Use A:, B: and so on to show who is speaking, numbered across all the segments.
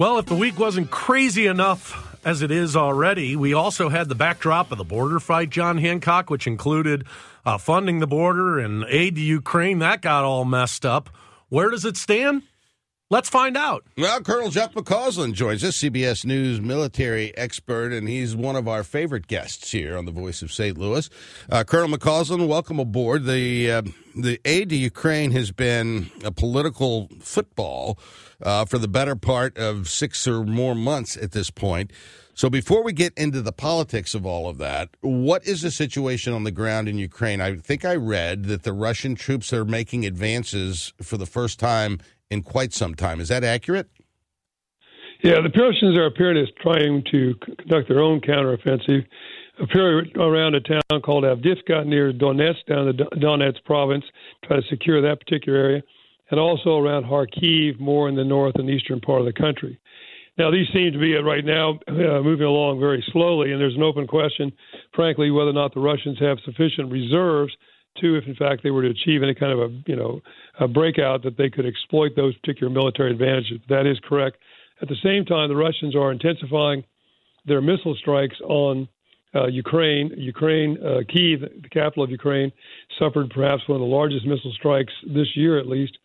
A: Well, if the week wasn't crazy enough as it is already, we also had the backdrop of the border fight, John Hancock, which included uh, funding the border and aid to Ukraine. That got all messed up. Where does it stand? Let's find out.
B: Well, Colonel Jeff McCausland joins us, CBS News military expert, and he's one of our favorite guests here on the Voice of St. Louis. Uh, Colonel McCausland, welcome aboard. The uh, the aid to Ukraine has been a political football uh, for the better part of six or more months at this point. So, before we get into the politics of all of that, what is the situation on the ground in Ukraine? I think I read that the Russian troops are making advances for the first time in quite some time. Is that accurate?
C: Yeah, the Russians are apparently trying to conduct their own counteroffensive. Apparently around a town called Avdiivka near Donetsk, down the Donetsk province, try to secure that particular area, and also around Kharkiv, more in the north and eastern part of the country. Now, these seem to be right now uh, moving along very slowly, and there's an open question, frankly, whether or not the Russians have sufficient reserves if in fact they were to achieve any kind of a you know a breakout, that they could exploit those particular military advantages. That is correct. At the same time, the Russians are intensifying their missile strikes on uh, Ukraine. Ukraine, uh, Kiev, the capital of Ukraine, suffered perhaps one of the largest missile strikes this year, at least,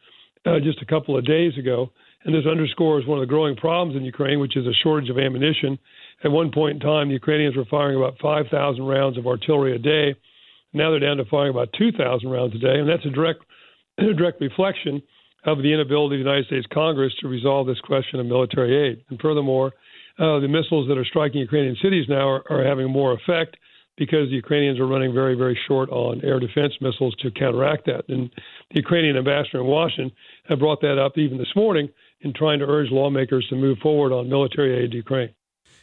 C: uh, just a couple of days ago. And this underscores one of the growing problems in Ukraine, which is a shortage of ammunition. At one point in time, the Ukrainians were firing about 5,000 rounds of artillery a day. Now they're down to firing about 2,000 rounds a day, and that's a direct, a direct reflection of the inability of the United States Congress to resolve this question of military aid. And furthermore, uh, the missiles that are striking Ukrainian cities now are, are having more effect because the Ukrainians are running very, very short on air defense missiles to counteract that. And the Ukrainian ambassador in Washington have brought that up even this morning in trying to urge lawmakers to move forward on military aid to Ukraine.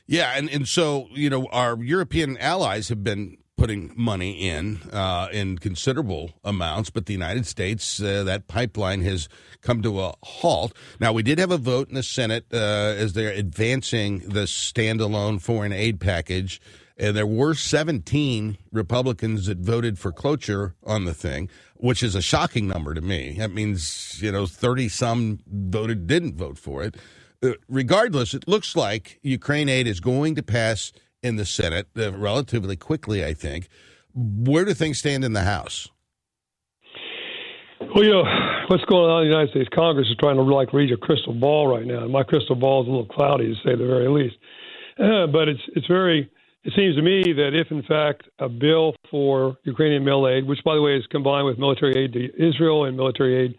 B: Yeah, and, and so, you know, our European allies have been putting money in uh, in considerable amounts, but the United States, uh, that pipeline has come to a halt. Now, we did have a vote in the Senate uh, as they're advancing the standalone foreign aid package, and there were 17 Republicans that voted for cloture on the thing, which is a shocking number to me. That means, you know, 30 some voted didn't vote for it. Uh, regardless, it looks like Ukraine aid is going to pass in the Senate uh, relatively quickly, I think. Where do things stand in the House?
C: Well, you know, what's going on in the United States Congress is trying to like read a crystal ball right now. And my crystal ball is a little cloudy, to say the very least. Uh, but it's it's very. It seems to me that if, in fact, a bill for Ukrainian mil aid, which, by the way, is combined with military aid to Israel and military aid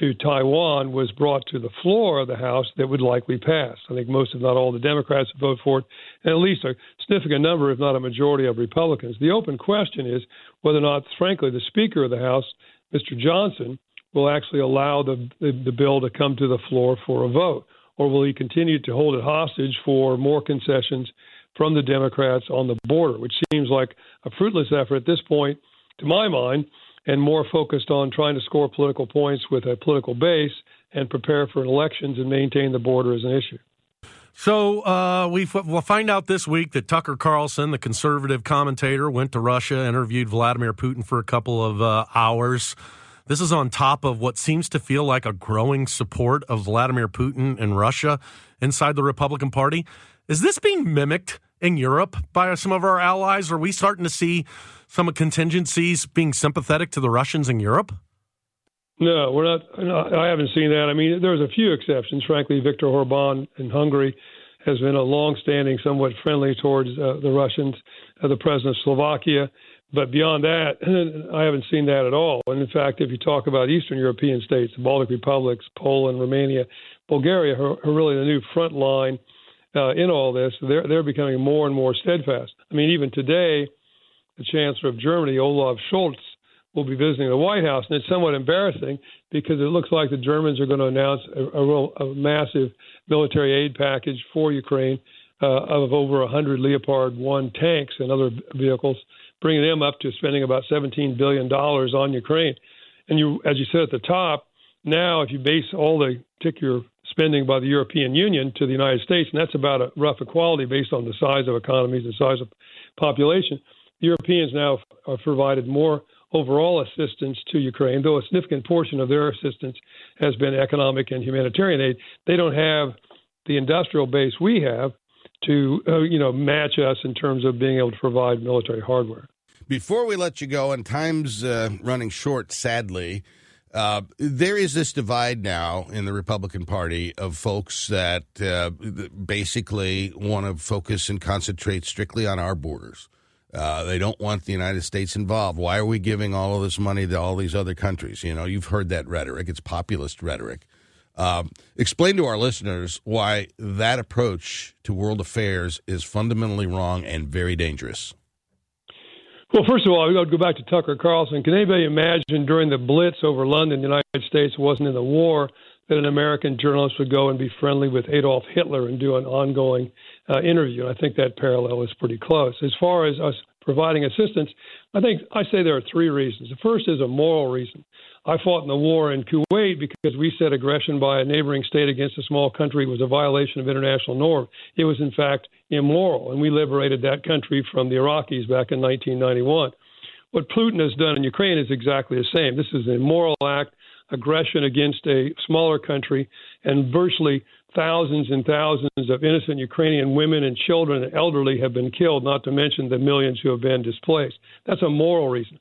C: to Taiwan was brought to the floor of the House that would likely pass. I think most, if not all, the Democrats would vote for it, and at least a significant number, if not a majority, of Republicans. The open question is whether or not, frankly, the Speaker of the House, Mr. Johnson, will actually allow the, the, the bill to come to the floor for a vote, or will he continue to hold it hostage for more concessions from the Democrats on the border, which seems like a fruitless effort at this point, to my mind and more focused on trying to score political points with a political base and prepare for elections and maintain the border as an issue.
A: So uh, we will find out this week that Tucker Carlson, the conservative commentator, went to Russia, interviewed Vladimir Putin for a couple of uh, hours. This is on top of what seems to feel like a growing support of Vladimir Putin in Russia inside the Republican Party. Is this being mimicked in Europe by some of our allies? Are we starting to see some contingencies being sympathetic to the Russians in Europe?
C: No, we're not. No, I haven't seen that. I mean, there's a few exceptions. Frankly, Viktor Orban in Hungary has been a long-standing, somewhat friendly towards uh, the Russians. Uh, the president of Slovakia, but beyond that, I haven't seen that at all. And in fact, if you talk about Eastern European states, the Baltic republics, Poland, Romania, Bulgaria, are, are really the new front line uh, in all this. They're they're becoming more and more steadfast. I mean, even today, the Chancellor of Germany, Olaf Scholz, will be visiting the White House, and it's somewhat embarrassing because it looks like the Germans are going to announce a, a, a massive military aid package for Ukraine uh, of over 100 Leopard 1 tanks and other vehicles, bringing them up to spending about 17 billion dollars on Ukraine. And you, as you said at the top, now if you base all the particular spending by the European Union to the United States, and that's about a rough equality based on the size of economies and size of population. Europeans now have provided more overall assistance to Ukraine, though a significant portion of their assistance has been economic and humanitarian aid. They don't have the industrial base we have to uh, you know match us in terms of being able to provide military hardware.
B: Before we let you go, and time's uh, running short, sadly. Uh, there is this divide now in the Republican Party of folks that uh, basically want to focus and concentrate strictly on our borders. Uh, they don't want the United States involved. Why are we giving all of this money to all these other countries? You know, you've heard that rhetoric. It's populist rhetoric. Um, explain to our listeners why that approach to world affairs is fundamentally wrong and very dangerous.
C: Well, first of all, I would go back to Tucker Carlson. Can anybody imagine during the Blitz over London, the United States wasn't in the war, that an American journalist would go and be friendly with Adolf Hitler and do an ongoing uh, interview? I think that parallel is pretty close. As far as us providing assistance, I think I say there are three reasons. The first is a moral reason. I fought in the war in Kuwait because we said aggression by a neighboring state against a small country was a violation of international norm. It was, in fact, immoral, and we liberated that country from the Iraqis back in 1991. What Putin has done in Ukraine is exactly the same. This is an immoral act, aggression against a smaller country, and virtually thousands and thousands of innocent Ukrainian women and children and elderly have been killed, not to mention the millions who have been displaced. That's a moral reason.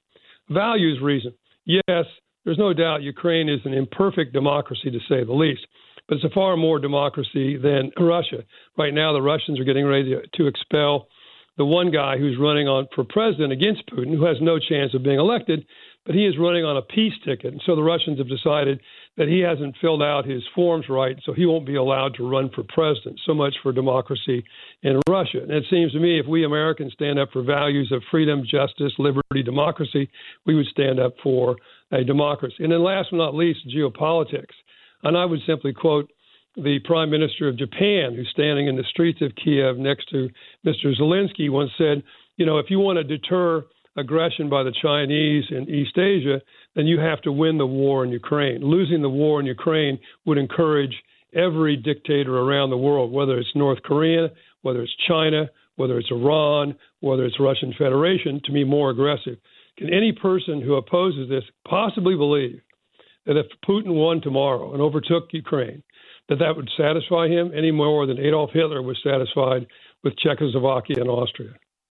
C: Values reason. Yes, there's no doubt Ukraine is an imperfect democracy, to say the least, but it's a far more democracy than Russia. Right now, the Russians are getting ready to, expel the one guy who's running on for president against Putin, who has no chance of being elected, but he is running on a peace ticket. And so the Russians have decided that he hasn't filled out his forms right, so he won't be allowed to run for president. So much for democracy in Russia. And it seems to me if we Americans stand up for values of freedom, justice, liberty, democracy, we would stand up for a democracy. And then last but not least, geopolitics. And I would simply quote the prime minister of Japan, who's standing in the streets of Kiev next to Mr. Zelensky, once said, you know, if you want to deter aggression by the Chinese in East Asia, then you have to win the war in Ukraine. Losing the war in Ukraine would encourage every dictator around the world, whether it's North Korea, whether it's China, whether it's Iran, whether it's Russian Federation, to be more aggressive. Can any person who opposes this possibly believe that if Putin won tomorrow and overtook Ukraine, that that would satisfy him any more than Adolf Hitler was satisfied with Czechoslovakia and Austria?